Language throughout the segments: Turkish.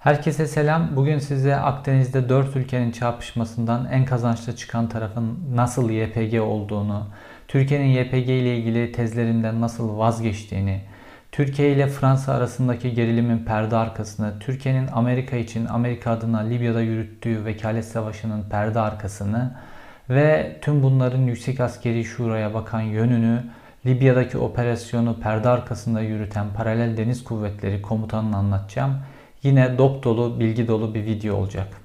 Herkese selam. Bugün size Akdeniz'de 4 ülkenin çarpışmasından en kazançlı çıkan tarafın nasıl YPG olduğunu, Türkiye'nin YPG ile ilgili tezlerinden nasıl vazgeçtiğini, Türkiye ile Fransa arasındaki gerilimin perde arkasını, Türkiye'nin Amerika için Amerika adına Libya'da yürüttüğü vekalet savaşının perde arkasını ve tüm bunların Yüksek Askeri Şura'ya bakan yönünü, Libya'daki operasyonu perde arkasında yürüten Paralel Deniz Kuvvetleri komutanını anlatacağım. Yine dop dolu, bilgi dolu bir video olacak.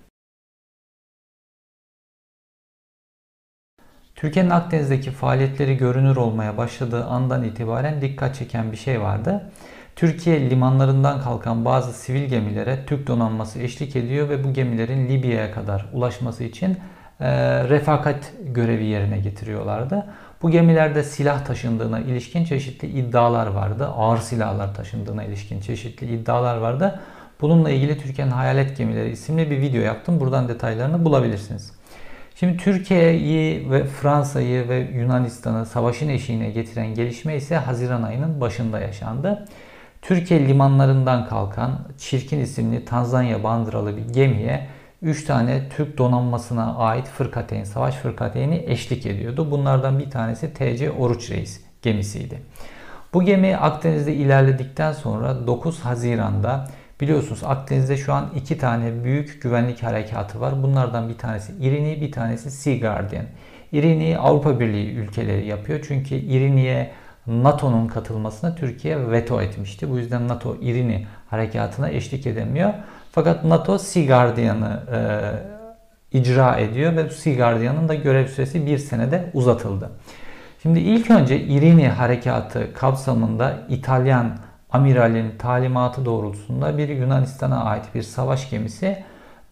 Türkiye'nin Akdeniz'deki faaliyetleri görünür olmaya başladığı andan itibaren dikkat çeken bir şey vardı. Türkiye limanlarından kalkan bazı sivil gemilere Türk donanması eşlik ediyor ve bu gemilerin Libya'ya kadar ulaşması için e, refakat görevi yerine getiriyorlardı. Bu gemilerde silah taşındığına ilişkin çeşitli iddialar vardı. Ağır silahlar taşındığına ilişkin çeşitli iddialar vardı. Bununla ilgili Türkiye'nin Hayalet Gemileri isimli bir video yaptım. Buradan detaylarını bulabilirsiniz. Şimdi Türkiye'yi ve Fransa'yı ve Yunanistan'ı savaşın eşiğine getiren gelişme ise Haziran ayının başında yaşandı. Türkiye limanlarından kalkan Çirkin isimli Tanzanya bandıralı bir gemiye 3 tane Türk donanmasına ait fırkateyn, savaş fırkateyni eşlik ediyordu. Bunlardan bir tanesi TC Oruç Reis gemisiydi. Bu gemi Akdeniz'de ilerledikten sonra 9 Haziran'da Biliyorsunuz Akdeniz'de şu an iki tane büyük güvenlik harekatı var. Bunlardan bir tanesi İrini, bir tanesi Sea Guardian. İrini Avrupa Birliği ülkeleri yapıyor. Çünkü İrini'ye NATO'nun katılmasına Türkiye veto etmişti. Bu yüzden NATO İrini harekatına eşlik edemiyor. Fakat NATO Sea Guardian'ı e, icra ediyor ve Sea Guardian'ın da görev süresi bir senede uzatıldı. Şimdi ilk önce İrini harekatı kapsamında İtalyan amiralin talimatı doğrultusunda bir Yunanistan'a ait bir savaş gemisi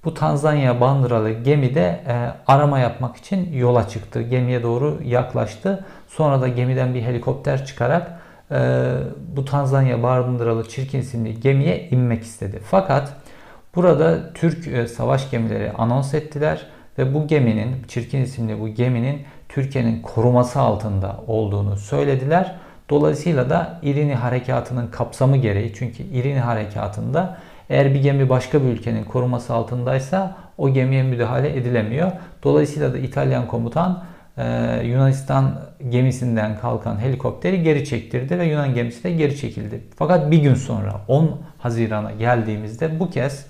bu Tanzanya bandıralı gemide e, arama yapmak için yola çıktı. Gemiye doğru yaklaştı. Sonra da gemiden bir helikopter çıkarak e, bu Tanzanya bandıralı Çirkin gemiye inmek istedi. Fakat burada Türk e, savaş gemileri anons ettiler ve bu geminin Çirkin isimli bu geminin Türkiye'nin koruması altında olduğunu söylediler. Dolayısıyla da İrini harekatının kapsamı gereği çünkü İrini harekatında eğer bir gemi başka bir ülkenin koruması altındaysa o gemiye müdahale edilemiyor. Dolayısıyla da İtalyan komutan e, Yunanistan gemisinden kalkan helikopteri geri çektirdi ve Yunan gemisi de geri çekildi. Fakat bir gün sonra 10 Haziran'a geldiğimizde bu kez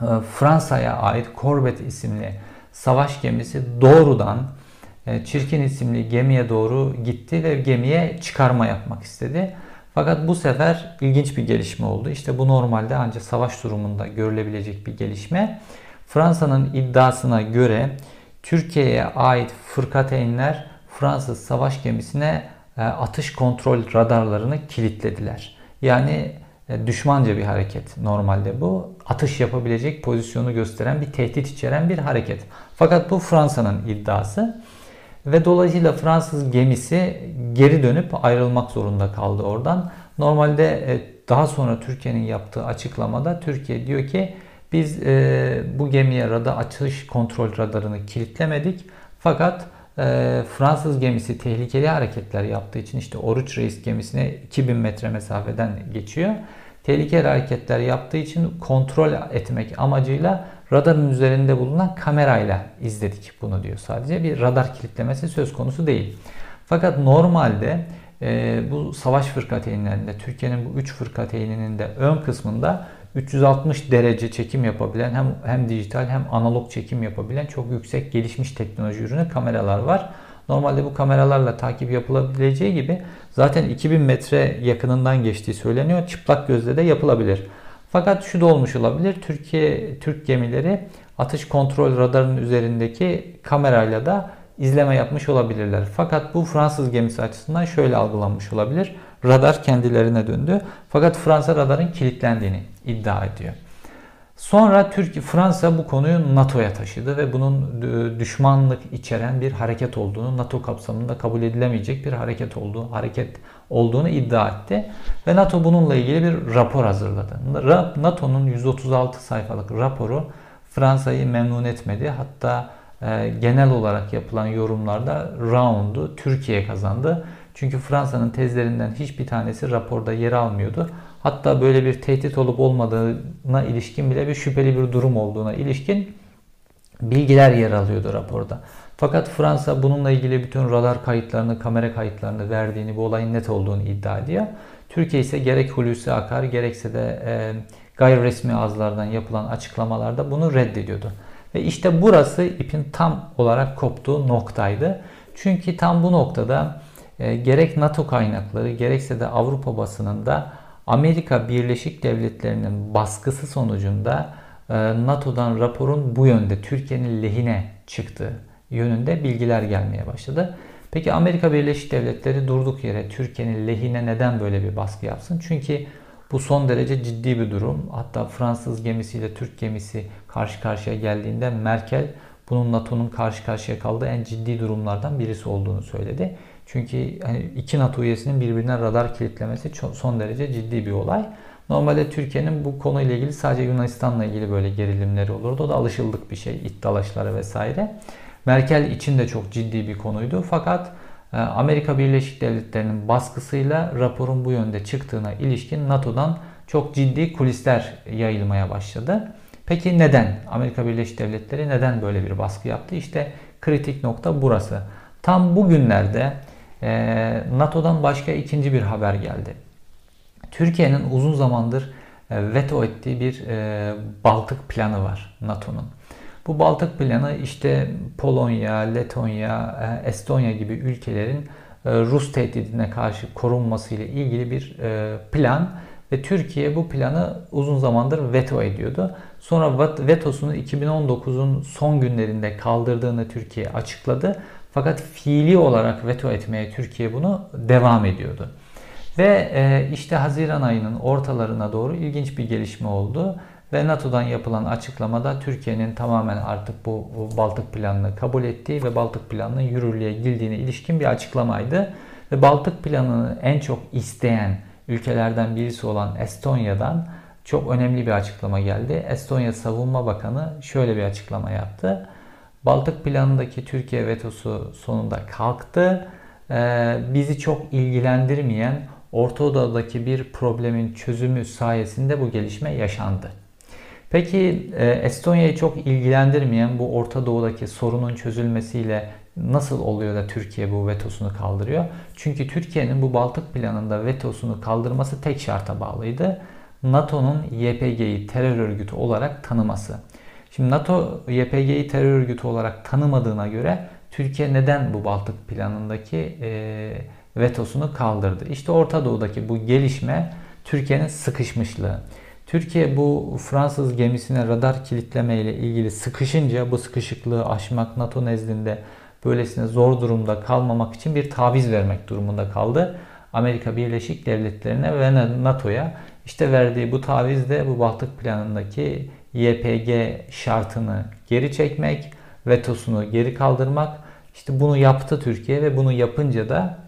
e, Fransa'ya ait Corvette isimli savaş gemisi doğrudan Çirkin isimli gemiye doğru gitti ve gemiye çıkarma yapmak istedi. Fakat bu sefer ilginç bir gelişme oldu. İşte bu normalde ancak savaş durumunda görülebilecek bir gelişme. Fransa'nın iddiasına göre Türkiye'ye ait fırkateynler Fransız savaş gemisine e, atış kontrol radarlarını kilitlediler. Yani e, düşmanca bir hareket normalde bu. Atış yapabilecek pozisyonu gösteren bir tehdit içeren bir hareket. Fakat bu Fransa'nın iddiası. Ve dolayısıyla Fransız gemisi geri dönüp ayrılmak zorunda kaldı oradan. Normalde e, daha sonra Türkiye'nin yaptığı açıklamada Türkiye diyor ki biz e, bu gemiye radar açış kontrol radarını kilitlemedik. Fakat e, Fransız gemisi tehlikeli hareketler yaptığı için işte Oruç Reis gemisine 2000 metre mesafeden geçiyor. Tehlikeli hareketler yaptığı için kontrol etmek amacıyla radarın üzerinde bulunan kamerayla izledik bunu diyor sadece. Bir radar kilitlemesi söz konusu değil. Fakat normalde e, bu savaş fırkateynlerinde Türkiye'nin bu 3 fırkateyninin de ön kısmında 360 derece çekim yapabilen hem hem dijital hem analog çekim yapabilen çok yüksek gelişmiş teknoloji ürünü kameralar var. Normalde bu kameralarla takip yapılabileceği gibi zaten 2000 metre yakınından geçtiği söyleniyor. Çıplak gözle de yapılabilir. Fakat şu da olmuş olabilir. Türkiye Türk gemileri atış kontrol radarının üzerindeki kamerayla da izleme yapmış olabilirler. Fakat bu Fransız gemisi açısından şöyle algılanmış olabilir. Radar kendilerine döndü. Fakat Fransa radarın kilitlendiğini iddia ediyor. Sonra Türkiye, Fransa bu konuyu NATO'ya taşıdı ve bunun düşmanlık içeren bir hareket olduğunu, NATO kapsamında kabul edilemeyecek bir hareket olduğu, hareket olduğunu iddia etti. Ve NATO bununla ilgili bir rapor hazırladı. NATO'nun 136 sayfalık raporu Fransa'yı memnun etmedi. Hatta e, genel olarak yapılan yorumlarda round'u Türkiye kazandı. Çünkü Fransa'nın tezlerinden hiçbir tanesi raporda yer almıyordu. Hatta böyle bir tehdit olup olmadığına ilişkin bile bir şüpheli bir durum olduğuna ilişkin bilgiler yer alıyordu raporda. Fakat Fransa bununla ilgili bütün radar kayıtlarını, kamera kayıtlarını verdiğini, bu olayın net olduğunu iddia ediyor. Türkiye ise gerek Hulusi Akar gerekse de e, gayri resmi ağızlardan yapılan açıklamalarda bunu reddediyordu. Ve işte burası ipin tam olarak koptuğu noktaydı. Çünkü tam bu noktada e, gerek NATO kaynakları gerekse de Avrupa basınında Amerika Birleşik Devletleri'nin baskısı sonucunda e, NATO'dan raporun bu yönde Türkiye'nin lehine çıktığı yönünde bilgiler gelmeye başladı. Peki Amerika Birleşik Devletleri durduk yere Türkiye'nin lehine neden böyle bir baskı yapsın? Çünkü bu son derece ciddi bir durum. Hatta Fransız gemisiyle Türk gemisi karşı karşıya geldiğinde Merkel bunun NATO'nun karşı karşıya kaldığı en ciddi durumlardan birisi olduğunu söyledi. Çünkü hani iki NATO üyesinin birbirine radar kilitlemesi son derece ciddi bir olay. Normalde Türkiye'nin bu konuyla ilgili sadece Yunanistan'la ilgili böyle gerilimleri olurdu. O da alışıldık bir şey, it dalaşları vesaire. Merkel için de çok ciddi bir konuydu. Fakat e, Amerika Birleşik Devletleri'nin baskısıyla raporun bu yönde çıktığına ilişkin NATO'dan çok ciddi kulisler yayılmaya başladı. Peki neden? Amerika Birleşik Devletleri neden böyle bir baskı yaptı? İşte kritik nokta burası. Tam bugünlerde NATO'dan başka ikinci bir haber geldi. Türkiye'nin uzun zamandır e, veto ettiği bir Baltık planı var NATO'nun. Bu Baltık planı işte Polonya, Letonya, e, Estonya gibi ülkelerin e, Rus tehdidine karşı korunması ile ilgili bir e, plan ve Türkiye bu planı uzun zamandır veto ediyordu. Sonra vetosunu 2019'un son günlerinde kaldırdığını Türkiye açıkladı. Fakat fiili olarak veto etmeye Türkiye bunu devam ediyordu. Ve işte Haziran ayının ortalarına doğru ilginç bir gelişme oldu. Ve NATO'dan yapılan açıklamada Türkiye'nin tamamen artık bu, bu Baltık planını kabul ettiği ve Baltık planının yürürlüğe girdiğine ilişkin bir açıklamaydı. Ve Baltık planını en çok isteyen ülkelerden birisi olan Estonya'dan çok önemli bir açıklama geldi. Estonya Savunma Bakanı şöyle bir açıklama yaptı. Baltık planındaki Türkiye vetosu sonunda kalktı. Ee, bizi çok ilgilendirmeyen Orta Doğu'daki bir problemin çözümü sayesinde bu gelişme yaşandı. Peki e, Estonya'yı çok ilgilendirmeyen bu Orta Doğu'daki sorunun çözülmesiyle nasıl oluyor da Türkiye bu vetosunu kaldırıyor? Çünkü Türkiye'nin bu Baltık planında vetosunu kaldırması tek şarta bağlıydı. NATO'nun YPG'yi terör örgütü olarak tanıması. Şimdi NATO YPG'yi terör örgütü olarak tanımadığına göre Türkiye neden bu Baltık planındaki e, vetosunu kaldırdı? İşte Orta Doğu'daki bu gelişme Türkiye'nin sıkışmışlığı. Türkiye bu Fransız gemisine radar kilitleme ile ilgili sıkışınca bu sıkışıklığı aşmak NATO nezdinde böylesine zor durumda kalmamak için bir taviz vermek durumunda kaldı. Amerika Birleşik Devletleri'ne ve NATO'ya işte verdiği bu taviz de bu Baltık planındaki YPG şartını geri çekmek, vetosunu geri kaldırmak. İşte bunu yaptı Türkiye ve bunu yapınca da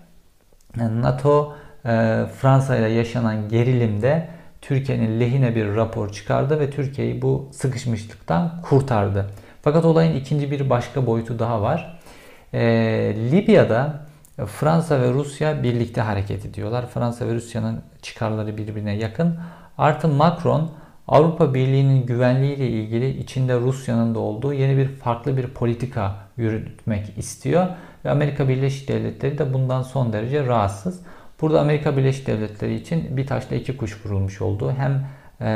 NATO Fransa ile yaşanan gerilimde Türkiye'nin lehine bir rapor çıkardı ve Türkiye'yi bu sıkışmışlıktan kurtardı. Fakat olayın ikinci bir başka boyutu daha var. Ee, Libya'da Fransa ve Rusya birlikte hareket ediyorlar. Fransa ve Rusya'nın çıkarları birbirine yakın. Artı Macron Avrupa Birliği'nin güvenliğiyle ilgili içinde Rusya'nın da olduğu yeni bir farklı bir politika yürütmek istiyor. Ve Amerika Birleşik Devletleri de bundan son derece rahatsız. Burada Amerika Birleşik Devletleri için bir taşla iki kuş vurulmuş olduğu hem e,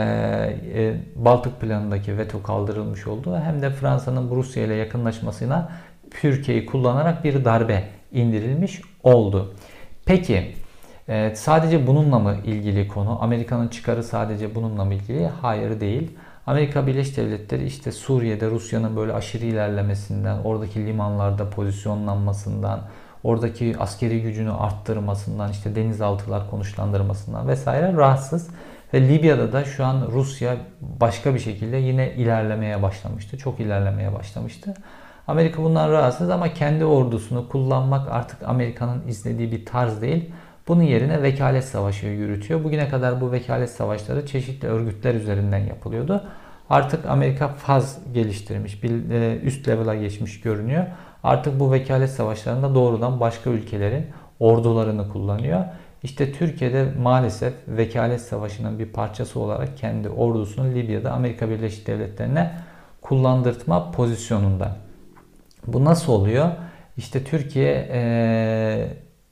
e, Baltık planındaki veto kaldırılmış olduğu hem de Fransa'nın Rusya ile yakınlaşmasına Türkiye'yi kullanarak bir darbe indirilmiş oldu. Peki e, sadece bununla mı ilgili konu? Amerika'nın çıkarı sadece bununla mı ilgili? Hayır değil. Amerika Birleşik Devletleri işte Suriye'de Rusya'nın böyle aşırı ilerlemesinden, oradaki limanlarda pozisyonlanmasından, oradaki askeri gücünü arttırmasından, işte denizaltılar konuşlandırmasından vesaire rahatsız. Ve Libya'da da şu an Rusya başka bir şekilde yine ilerlemeye başlamıştı. Çok ilerlemeye başlamıştı. Amerika bundan rahatsız ama kendi ordusunu kullanmak artık Amerika'nın izlediği bir tarz değil. Bunun yerine vekalet savaşı yürütüyor. Bugüne kadar bu vekalet savaşları çeşitli örgütler üzerinden yapılıyordu. Artık Amerika faz geliştirmiş, bir e, üst level'a geçmiş görünüyor. Artık bu vekalet savaşlarında doğrudan başka ülkelerin ordularını kullanıyor. İşte Türkiye'de maalesef vekalet savaşının bir parçası olarak kendi ordusunu Libya'da Amerika Birleşik Devletleri'ne kullandırtma pozisyonunda. Bu nasıl oluyor? İşte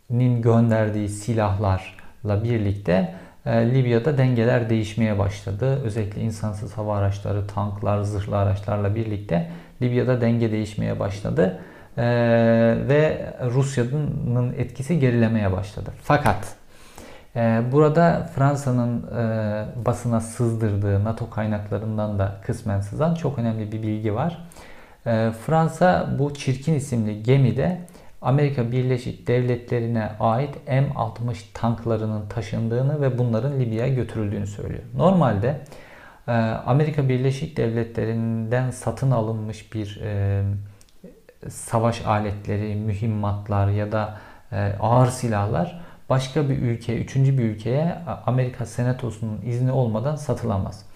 Türkiye'nin gönderdiği silahlarla birlikte e, Libya'da dengeler değişmeye başladı. Özellikle insansız hava araçları, tanklar, zırhlı araçlarla birlikte Libya'da denge değişmeye başladı. E, ve Rusya'nın etkisi gerilemeye başladı. Fakat e, burada Fransa'nın basına sızdırdığı NATO kaynaklarından da kısmen sızan çok önemli bir bilgi var. Fransa bu Çirkin isimli gemide Amerika Birleşik Devletleri'ne ait M60 tanklarının taşındığını ve bunların Libya'ya götürüldüğünü söylüyor. Normalde e, Amerika Birleşik Devletleri'nden satın alınmış bir e, savaş aletleri, mühimmatlar ya da e, ağır silahlar başka bir ülkeye, üçüncü bir ülkeye Amerika Senatosu'nun izni olmadan satılamaz.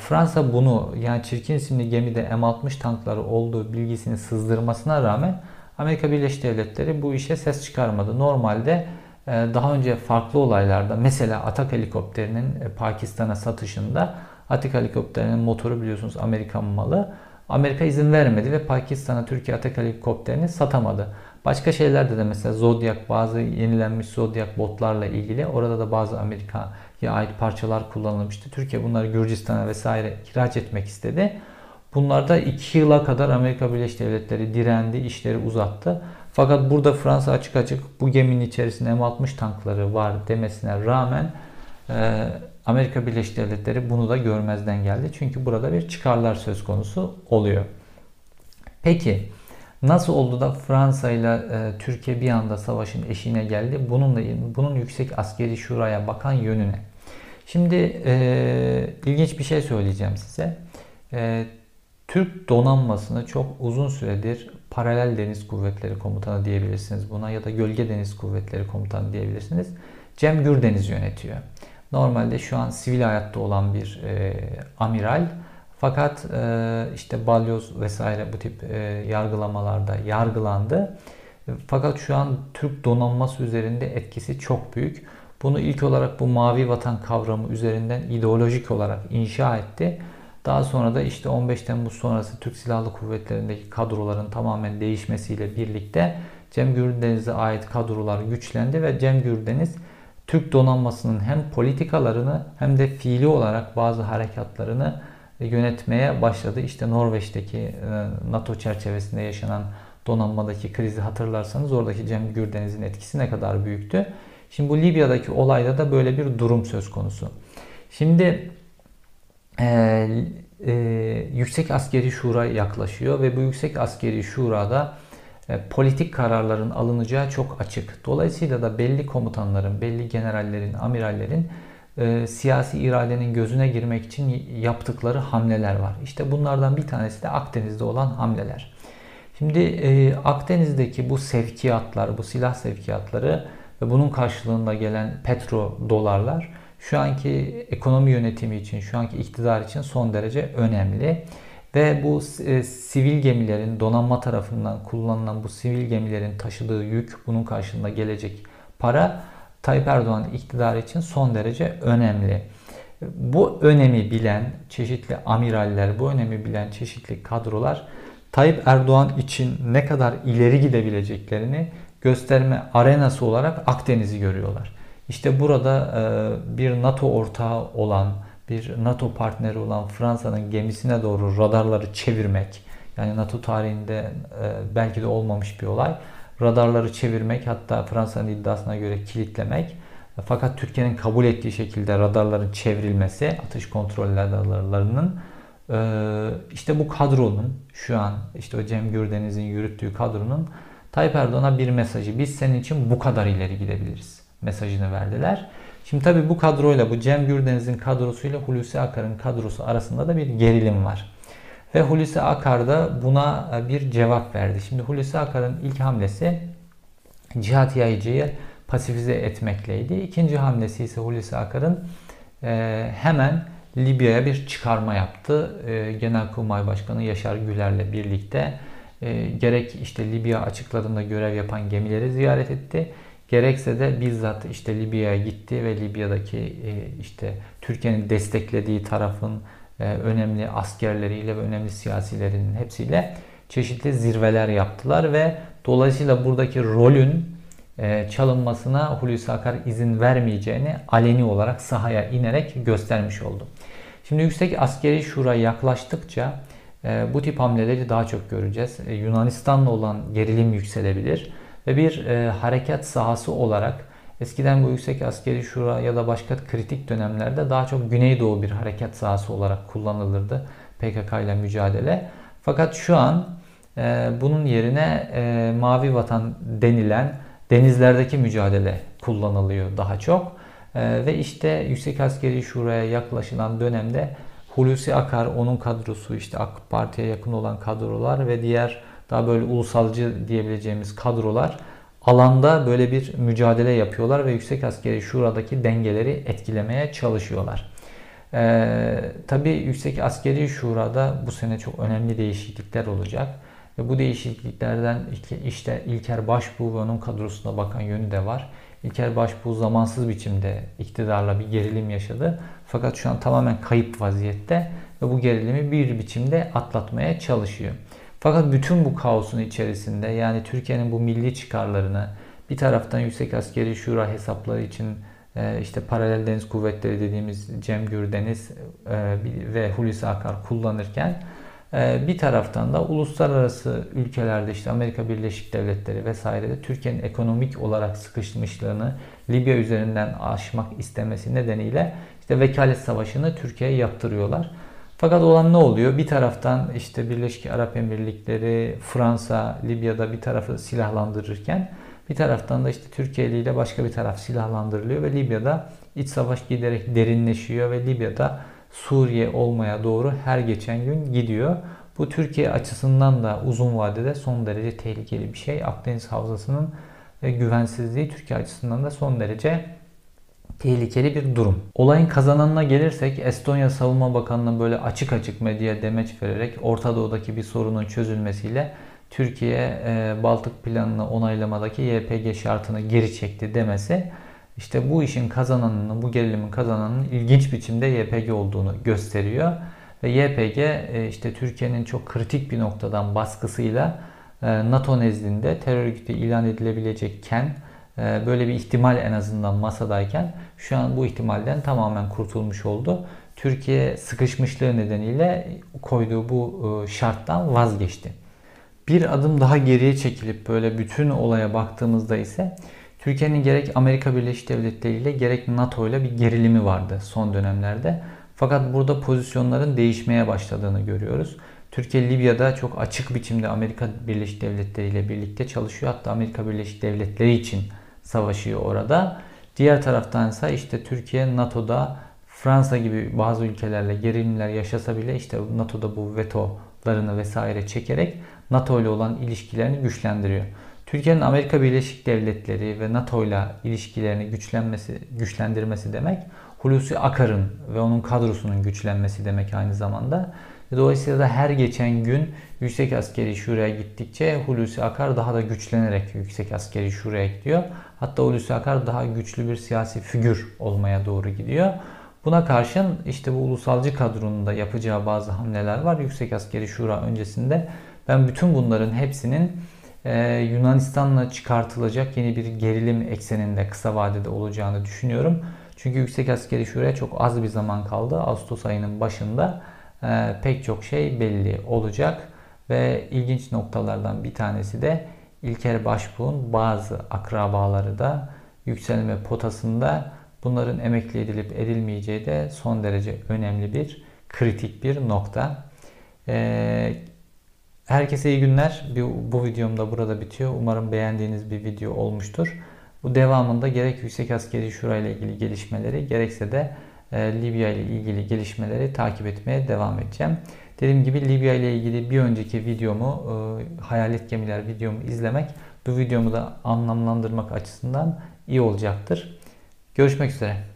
Fransa bunu yani Çirkin isimli gemide M60 tankları olduğu bilgisini sızdırmasına rağmen Amerika Birleşik Devletleri bu işe ses çıkarmadı. Normalde e, daha önce farklı olaylarda mesela Atak helikopterinin e, Pakistan'a satışında Atak helikopterinin motoru biliyorsunuz Amerikan malı. Amerika izin vermedi ve Pakistan'a Türkiye Atak helikopterini satamadı. Başka şeylerde de mesela Zodiac bazı yenilenmiş Zodiac botlarla ilgili orada da bazı Amerika'ya ait parçalar kullanılmıştı. Türkiye bunları Gürcistan'a vesaire ihraç etmek istedi. Bunlarda 2 yıla kadar Amerika Birleşik Devletleri direndi, işleri uzattı. Fakat burada Fransa açık açık bu geminin içerisinde M60 tankları var demesine rağmen e, Amerika Birleşik Devletleri bunu da görmezden geldi. Çünkü burada bir çıkarlar söz konusu oluyor. Peki nasıl oldu da Fransa ile e, Türkiye bir anda savaşın eşiğine geldi? Bununla bunun yüksek askeri şuraya bakan yönüne. Şimdi e, ilginç bir şey söyleyeceğim size. E, Türk donanmasını çok uzun süredir paralel deniz kuvvetleri komutanı diyebilirsiniz buna ya da gölge deniz kuvvetleri komutanı diyebilirsiniz. Cem Gürdeniz yönetiyor. Normalde şu an sivil hayatta olan bir e, amiral fakat e, işte balyoz vesaire bu tip e, yargılamalarda yargılandı. Fakat şu an Türk donanması üzerinde etkisi çok büyük. Bunu ilk olarak bu mavi vatan kavramı üzerinden ideolojik olarak inşa etti. Daha sonra da işte 15 Temmuz sonrası Türk Silahlı Kuvvetleri'ndeki kadroların tamamen değişmesiyle birlikte Cem Gürdeniz'e ait kadrolar güçlendi ve Cem Gürdeniz Türk donanmasının hem politikalarını hem de fiili olarak bazı harekatlarını yönetmeye başladı. İşte Norveç'teki e, NATO çerçevesinde yaşanan donanmadaki krizi hatırlarsanız oradaki Cem Gürdeniz'in etkisi ne kadar büyüktü. Şimdi bu Libya'daki olayda da böyle bir durum söz konusu. Şimdi e, e, Yüksek Askeri Şura yaklaşıyor ve bu Yüksek Askeri Şura'da e, politik kararların alınacağı çok açık. Dolayısıyla da belli komutanların, belli generallerin, amirallerin e, siyasi iradenin gözüne girmek için yaptıkları hamleler var. İşte bunlardan bir tanesi de Akdeniz'de olan hamleler. Şimdi e, Akdeniz'deki bu sevkiyatlar, bu silah sevkiyatları ve bunun karşılığında gelen petro dolarlar şu anki ekonomi yönetimi için, şu anki iktidar için son derece önemli. Ve bu e, sivil gemilerin donanma tarafından kullanılan bu sivil gemilerin taşıdığı yük, bunun karşılığında gelecek para Tayyip Erdoğan iktidarı için son derece önemli. Bu önemi bilen çeşitli amiraller, bu önemi bilen çeşitli kadrolar Tayyip Erdoğan için ne kadar ileri gidebileceklerini gösterme arenası olarak Akdeniz'i görüyorlar. İşte burada e, bir NATO ortağı olan, bir NATO partneri olan Fransa'nın gemisine doğru radarları çevirmek, yani NATO tarihinde e, belki de olmamış bir olay. Radarları çevirmek hatta Fransa'nın iddiasına göre kilitlemek. Fakat Türkiye'nin kabul ettiği şekilde radarların çevrilmesi, atış kontrol radarlarının e, işte bu kadronun şu an işte o Cem Gürdeniz'in yürüttüğü kadronun Tayyip Erdoğan'a bir mesajı. Biz senin için bu kadar ileri gidebiliriz mesajını verdiler. Şimdi tabii bu kadroyla bu Cem Gürdeniz'in kadrosuyla Hulusi Akar'ın kadrosu arasında da bir gerilim var. Ve Hulusi Akar da buna e, bir cevap verdi. Şimdi Hulusi Akar'ın ilk hamlesi Cihat Yayıcı'yı pasifize etmekleydi. İkinci hamlesi ise Hulusi Akar'ın e, hemen Libya'ya bir çıkarma yaptı. E, Genelkurmay Başkanı Yaşar Güler'le birlikte e, gerek işte Libya açıklarında görev yapan gemileri ziyaret etti gerekse de bizzat işte Libya'ya gitti ve Libya'daki e, işte Türkiye'nin desteklediği tarafın e, önemli askerleriyle ve önemli siyasilerinin hepsiyle çeşitli zirveler yaptılar ve dolayısıyla buradaki rolün e, çalınmasına Hulusi Akar izin vermeyeceğini aleni olarak sahaya inerek göstermiş oldu. Şimdi Yüksek Askeri Şura yaklaştıkça bu tip hamleleri daha çok göreceğiz. Yunanistan'la olan gerilim yükselebilir ve bir harekat sahası olarak eskiden bu Yüksek Askeri Şura ya da başka kritik dönemlerde daha çok Güneydoğu bir harekat sahası olarak kullanılırdı PKK ile mücadele. Fakat şu an bunun yerine Mavi Vatan denilen denizlerdeki mücadele kullanılıyor daha çok. E, ve işte Yüksek Askeri Şura'ya yaklaşılan dönemde Hulusi Akar, onun kadrosu, işte AK Parti'ye yakın olan kadrolar ve diğer daha böyle ulusalcı diyebileceğimiz kadrolar alanda böyle bir mücadele yapıyorlar ve Yüksek Askeri Şura'daki dengeleri etkilemeye çalışıyorlar. Ee, Tabi Yüksek Askeri Şura'da bu sene çok önemli değişiklikler olacak. Ve bu değişikliklerden işte İlker Başbuğ ve onun kadrosuna bakan yönü de var. İlker Başbuğ zamansız biçimde iktidarla bir gerilim yaşadı. Fakat şu an tamamen kayıp vaziyette ve bu gerilimi bir biçimde atlatmaya çalışıyor. Fakat bütün bu kaosun içerisinde yani Türkiye'nin bu milli çıkarlarını bir taraftan Yüksek Askeri Şura hesapları için e, işte paralel deniz kuvvetleri dediğimiz Cem Gürdeniz e, ve Hulusi Akar kullanırken ee, bir taraftan da uluslararası ülkelerde işte Amerika Birleşik Devletleri vesairede Türkiye'nin ekonomik olarak sıkışmışlığını Libya üzerinden aşmak istemesi nedeniyle işte vekalet savaşını Türkiye'ye yaptırıyorlar. Fakat olan ne oluyor? Bir taraftan işte Birleşik Arap Emirlikleri, Fransa, Libya'da bir tarafı silahlandırırken bir taraftan da işte Türkiye ile başka bir taraf silahlandırılıyor ve Libya'da iç savaş giderek derinleşiyor ve Libya'da Suriye olmaya doğru her geçen gün gidiyor. Bu Türkiye açısından da uzun vadede son derece tehlikeli bir şey. Akdeniz Havzası'nın e, güvensizliği Türkiye açısından da son derece tehlikeli bir durum. Olayın kazananına gelirsek Estonya Savunma Bakanı'nın böyle açık açık medyaya demeç vererek Orta Doğu'daki bir sorunun çözülmesiyle Türkiye e, Baltık planını onaylamadaki YPG şartını geri çekti demesi işte bu işin kazananının, bu gerilimin kazananının ilginç biçimde YPG olduğunu gösteriyor. Ve YPG e, işte Türkiye'nin çok kritik bir noktadan baskısıyla e, NATO nezdinde terör örgütü ilan edilebilecekken böyle bir ihtimal en azından masadayken şu an bu ihtimalden tamamen kurtulmuş oldu. Türkiye sıkışmışlığı nedeniyle koyduğu bu şarttan vazgeçti. Bir adım daha geriye çekilip böyle bütün olaya baktığımızda ise Türkiye'nin gerek Amerika Birleşik Devletleri ile gerek NATO ile bir gerilimi vardı son dönemlerde. Fakat burada pozisyonların değişmeye başladığını görüyoruz. Türkiye Libya'da çok açık biçimde Amerika Birleşik Devletleri ile birlikte çalışıyor. Hatta Amerika Birleşik Devletleri için savaşıyor orada. Diğer taraftan ise işte Türkiye NATO'da Fransa gibi bazı ülkelerle gerilimler yaşasa bile işte NATO'da bu vetolarını vesaire çekerek NATO ile olan ilişkilerini güçlendiriyor. Türkiye'nin Amerika Birleşik Devletleri ve NATO ile ilişkilerini güçlenmesi, güçlendirmesi demek Hulusi Akar'ın ve onun kadrosunun güçlenmesi demek aynı zamanda. Dolayısıyla da her geçen gün Yüksek Askeri Şura'ya gittikçe Hulusi Akar daha da güçlenerek Yüksek Askeri Şura'ya gidiyor. Hatta Hulusi Akar daha güçlü bir siyasi figür olmaya doğru gidiyor. Buna karşın işte bu ulusalcı kadronun da yapacağı bazı hamleler var. Yüksek Askeri Şura öncesinde ben bütün bunların hepsinin ee, Yunanistan'la çıkartılacak yeni bir gerilim ekseninde kısa vadede olacağını düşünüyorum. Çünkü Yüksek Askeri Şura'ya çok az bir zaman kaldı. Ağustos ayının başında e, pek çok şey belli olacak. Ve ilginç noktalardan bir tanesi de İlker Başbuğ'un bazı akrabaları da yükselme potasında bunların emekli edilip edilmeyeceği de son derece önemli bir kritik bir nokta. Ee, Herkese iyi günler. Bu videom da burada bitiyor. Umarım beğendiğiniz bir video olmuştur. Bu devamında gerek Yüksek Askeri Şura ile ilgili gelişmeleri gerekse de e, Libya ile ilgili gelişmeleri takip etmeye devam edeceğim. Dediğim gibi Libya ile ilgili bir önceki videomu, e, Hayalet Gemiler videomu izlemek bu videomu da anlamlandırmak açısından iyi olacaktır. Görüşmek üzere.